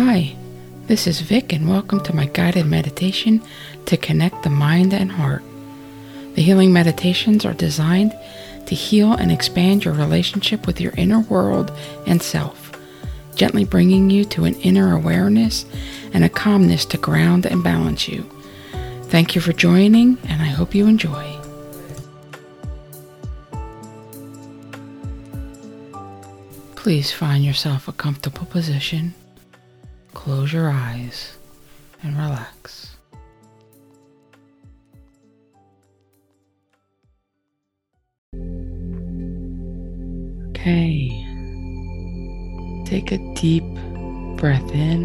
Hi, this is Vic, and welcome to my guided meditation to connect the mind and heart. The healing meditations are designed to heal and expand your relationship with your inner world and self, gently bringing you to an inner awareness and a calmness to ground and balance you. Thank you for joining, and I hope you enjoy. Please find yourself a comfortable position. Close your eyes and relax. Okay. Take a deep breath in.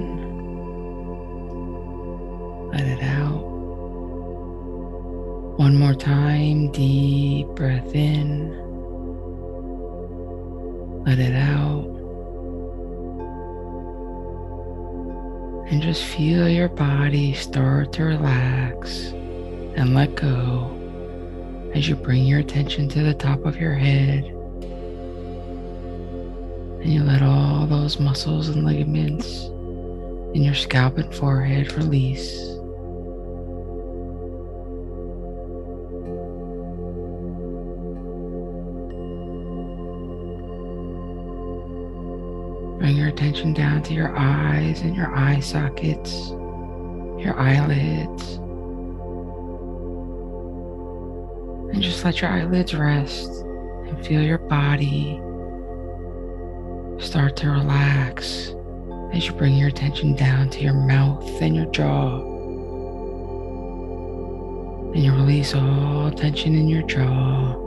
Let it out. One more time. Deep breath in. Let it out. And just feel your body start to relax and let go as you bring your attention to the top of your head. And you let all those muscles and ligaments in your scalp and forehead release. Bring your attention down to your eyes and your eye sockets, your eyelids. And just let your eyelids rest and feel your body start to relax as you bring your attention down to your mouth and your jaw. And you release all tension in your jaw.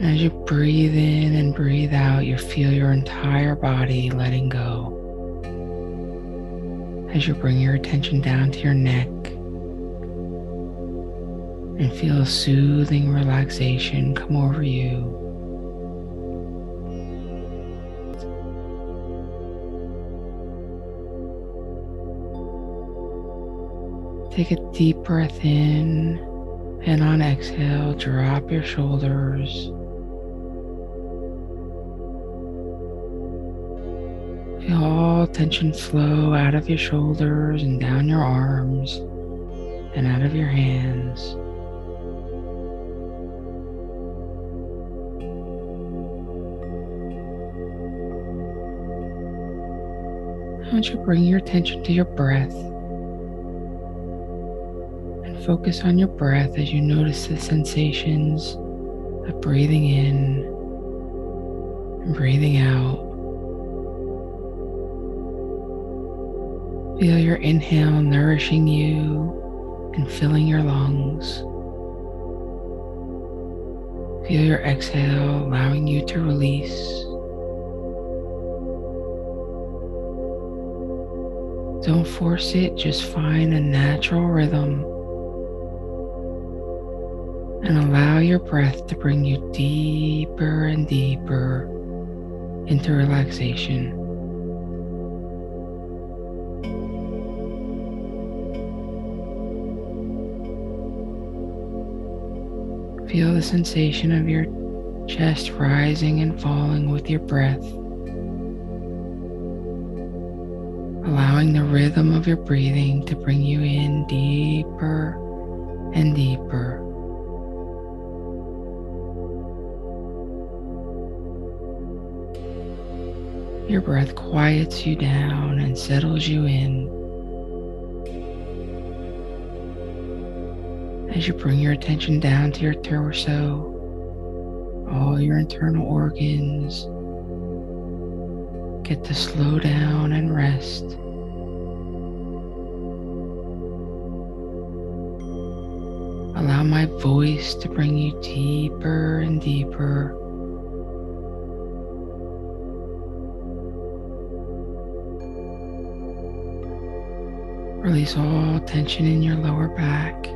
As you breathe in and breathe out, you feel your entire body letting go. As you bring your attention down to your neck and feel a soothing relaxation come over you. Take a deep breath in, and on exhale, drop your shoulders Feel all tension flow out of your shoulders and down your arms and out of your hands. I want you to bring your attention to your breath and focus on your breath as you notice the sensations of breathing in and breathing out. Feel your inhale nourishing you and filling your lungs. Feel your exhale allowing you to release. Don't force it, just find a natural rhythm and allow your breath to bring you deeper and deeper into relaxation. Feel the sensation of your chest rising and falling with your breath, allowing the rhythm of your breathing to bring you in deeper and deeper. Your breath quiets you down and settles you in. As you bring your attention down to your torso, all your internal organs get to slow down and rest. Allow my voice to bring you deeper and deeper. Release all tension in your lower back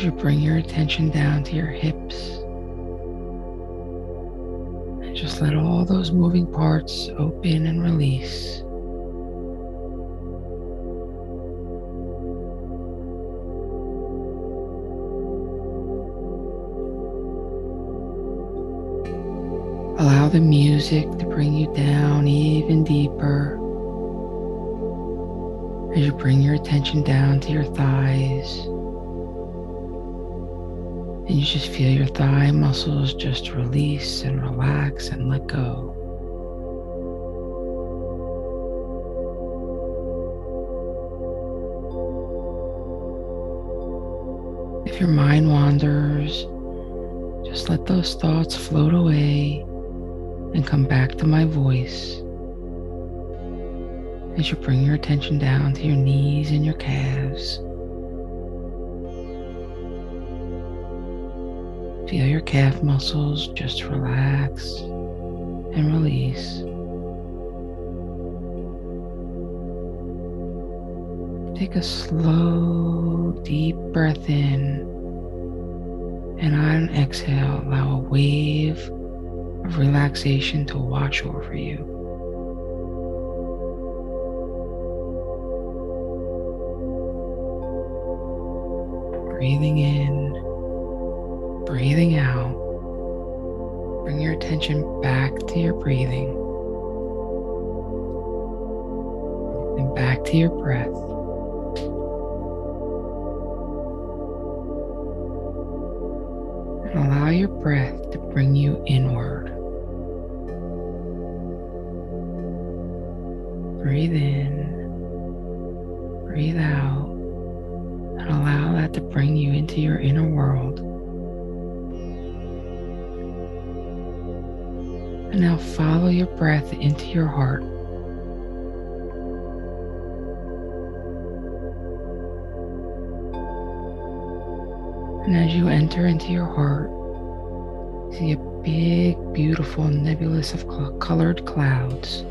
as you bring your attention down to your hips. And just let all those moving parts open and release. Allow the music to bring you down even deeper as you bring your attention down to your thighs. And you just feel your thigh muscles just release and relax and let go. If your mind wanders, just let those thoughts float away and come back to my voice as you bring your attention down to your knees and your calves. Feel your calf muscles just relax and release. Take a slow, deep breath in, and on exhale, allow a wave of relaxation to wash over you. Breathing in, breathing out. Bring your attention back to your breathing and back to your breath. Allow your breath to bring you inward. Breathe in, breathe out, and allow that to bring you into your inner world. And now follow your breath into your heart. And as you enter into your heart, see a big, beautiful nebulous of colored clouds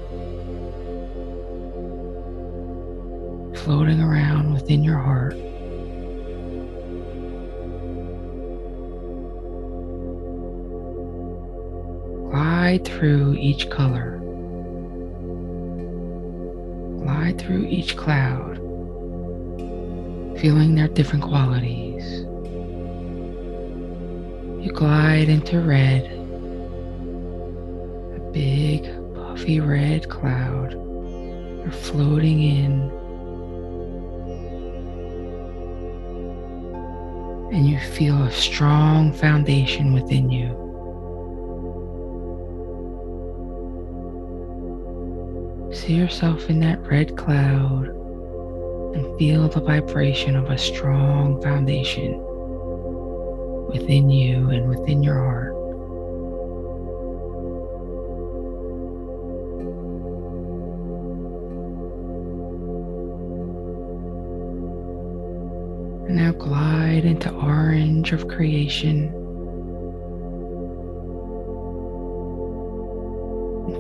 floating around within your heart. Glide through each color. Glide through each cloud, feeling their different qualities. You glide into red, a big, puffy red cloud. You're floating in and you feel a strong foundation within you. See yourself in that red cloud and feel the vibration of a strong foundation within you and within your heart. And now glide into orange of creation.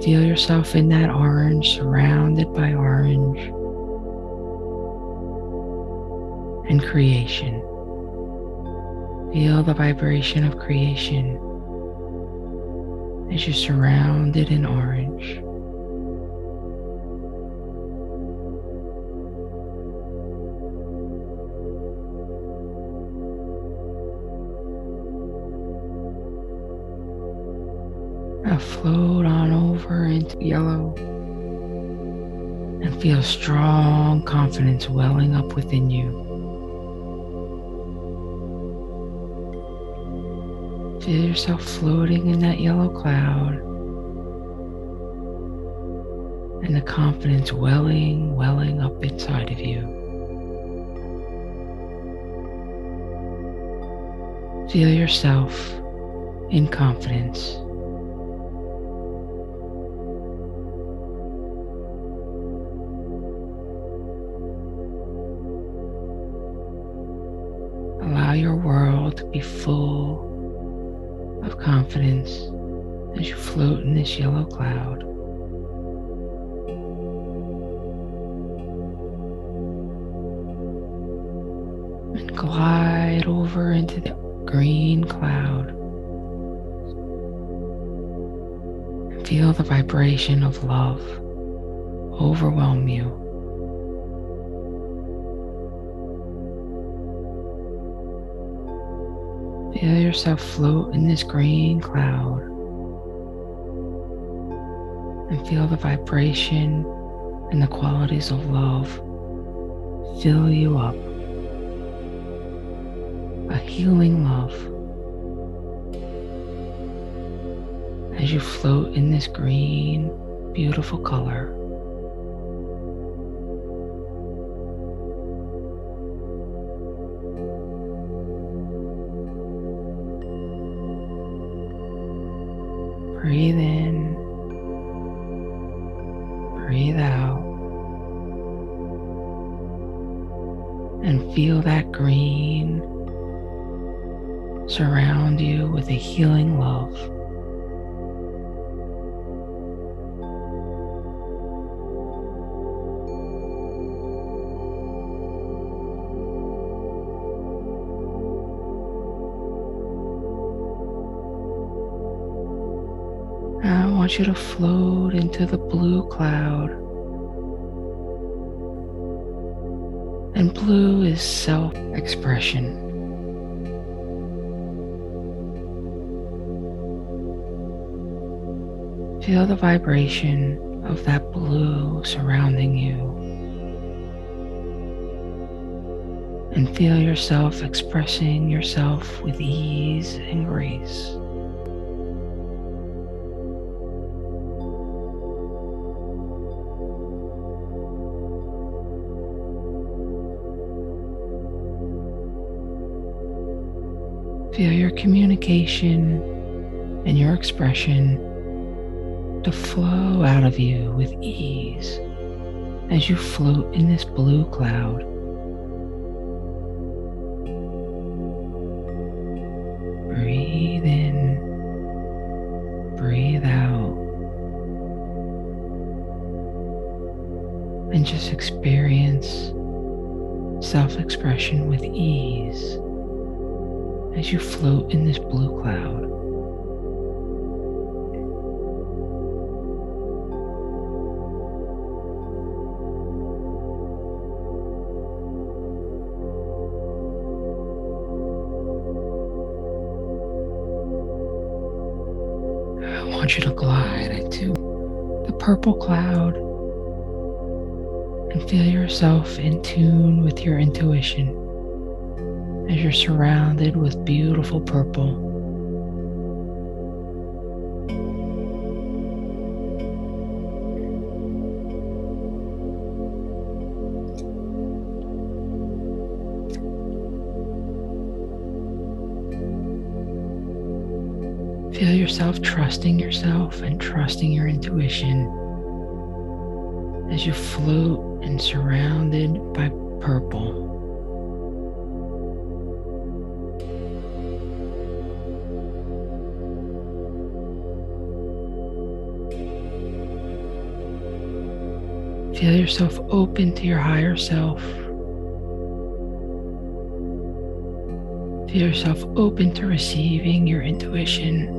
Feel yourself in that orange, surrounded by orange and creation. Feel the vibration of creation as you're surrounded in orange. Float on over into yellow and feel strong confidence welling up within you. Feel yourself floating in that yellow cloud and the confidence welling, welling up inside of you. Feel yourself in confidence. To be full of confidence as you float in this yellow cloud. And glide over into the green cloud. And feel the vibration of love overwhelm you. Feel yourself float in this green cloud and feel the vibration and the qualities of love fill you up. A healing love. As you float in this green, beautiful color. Breathe in, breathe out, and feel that green surround you with a healing love. Want you to float into the blue cloud. And blue is self expression. Feel the vibration of that blue surrounding you. And feel yourself expressing yourself with ease and grace. Feel your communication and your expression to flow out of you with ease as you float in this blue cloud. Want you to glide. Into the purple cloud. And feel yourself in tune with your intuition. As you're surrounded with beautiful purple. Yourself trusting yourself and trusting your intuition as you float and surrounded by purple. Feel yourself open to your higher self. Feel yourself open to receiving your intuition.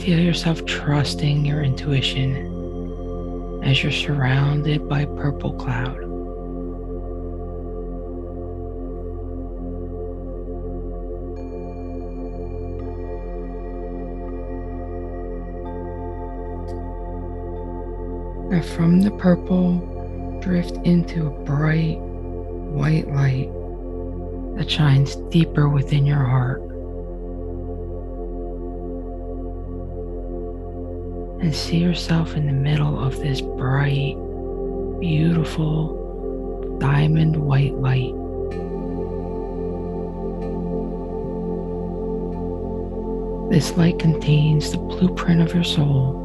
Feel yourself trusting your intuition as you're surrounded by purple cloud. and from the purple drift into a bright white light that shines deeper within your heart. And see yourself in the middle of this bright, beautiful diamond white light. This light contains the blueprint of your soul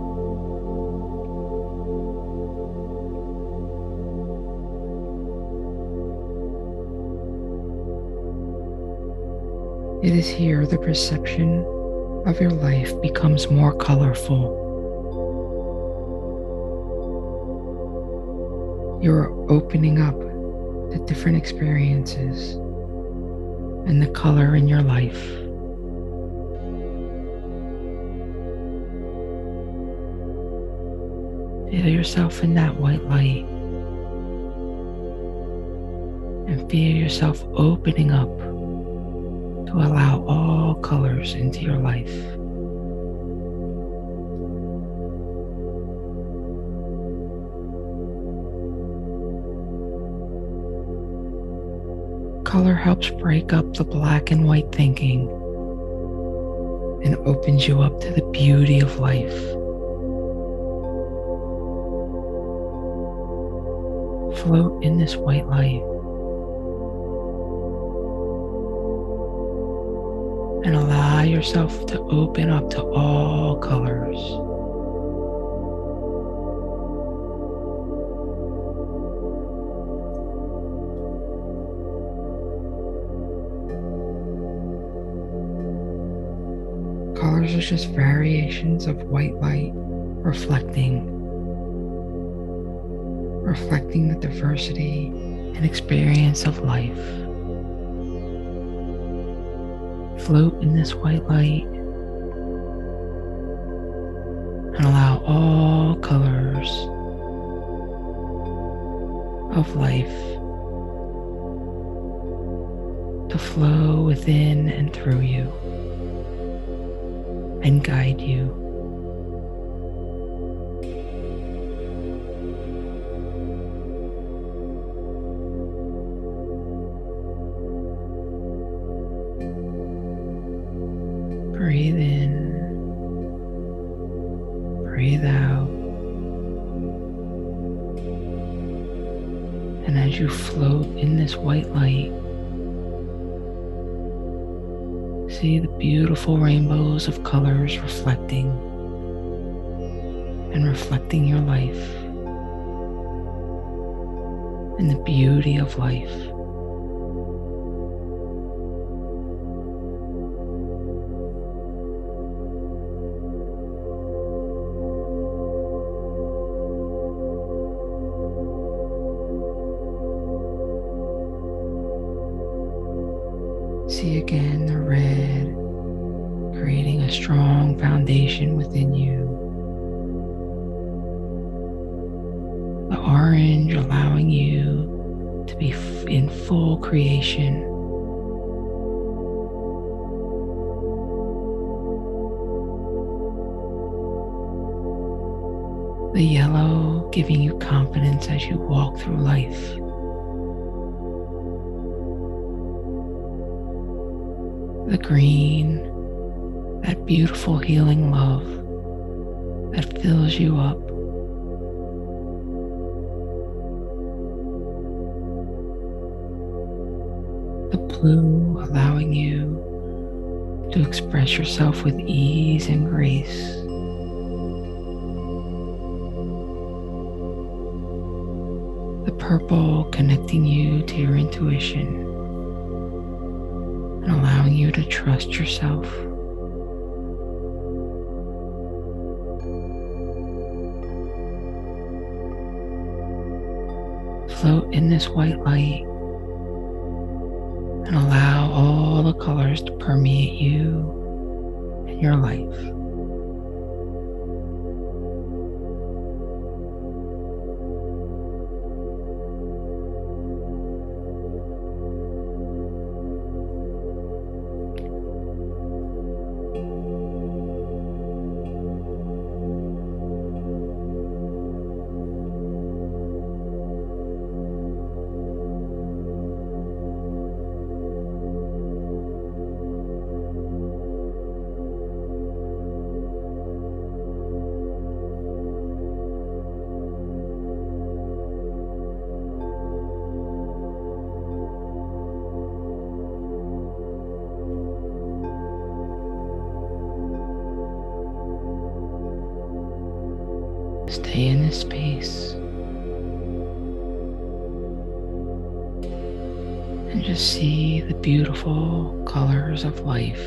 It is here the perception of your life becomes more colorful. You're opening up to different experiences and the color in your life. Feel yourself in that white light and feel yourself opening up to allow all colors into your life. Color helps break up the black and white thinking and opens you up to the beauty of life. Float in this white light and allow yourself to open up to all colors. Just variations of white light reflecting, reflecting the diversity and experience of life. Float in this white light and allow all colors of life to flow within and through you and guide you. Breathe in, breathe out. And as you float in this white light, see the beautiful rainbows of colors reflecting and reflecting your life and the beauty of life. Creation. The yellow giving you confidence as you walk through life. the green, that beautiful healing love that fills you up. Allowing you to express yourself with ease and grace. The purple connecting you to your intuition and allowing you to trust yourself. Float in this white light and allow all the colors to permeate you and your life. Of life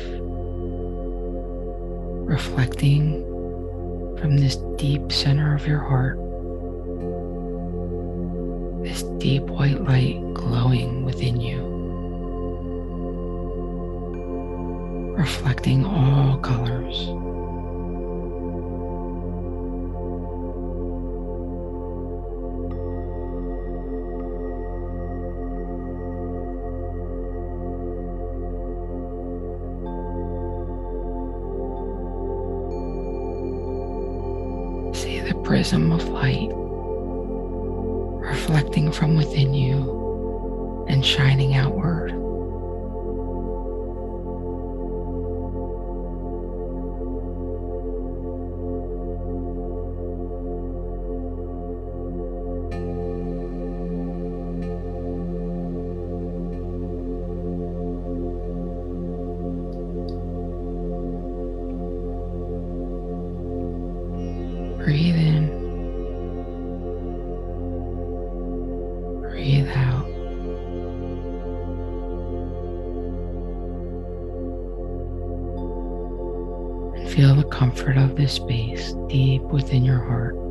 reflecting from this deep center of your heart. This deep white light glowing within you, reflecting all colors. Prism of light reflecting from within you and shining outward. Of this space deep within your heart.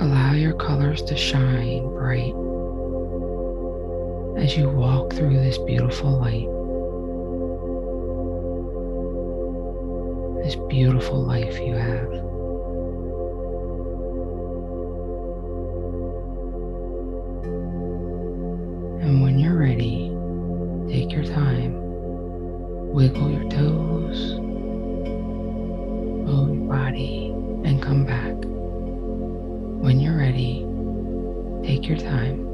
Allow your colors to shine bright as you walk through this beautiful light. This beautiful life you have. And when you're ready, take your time. Wiggle your your time.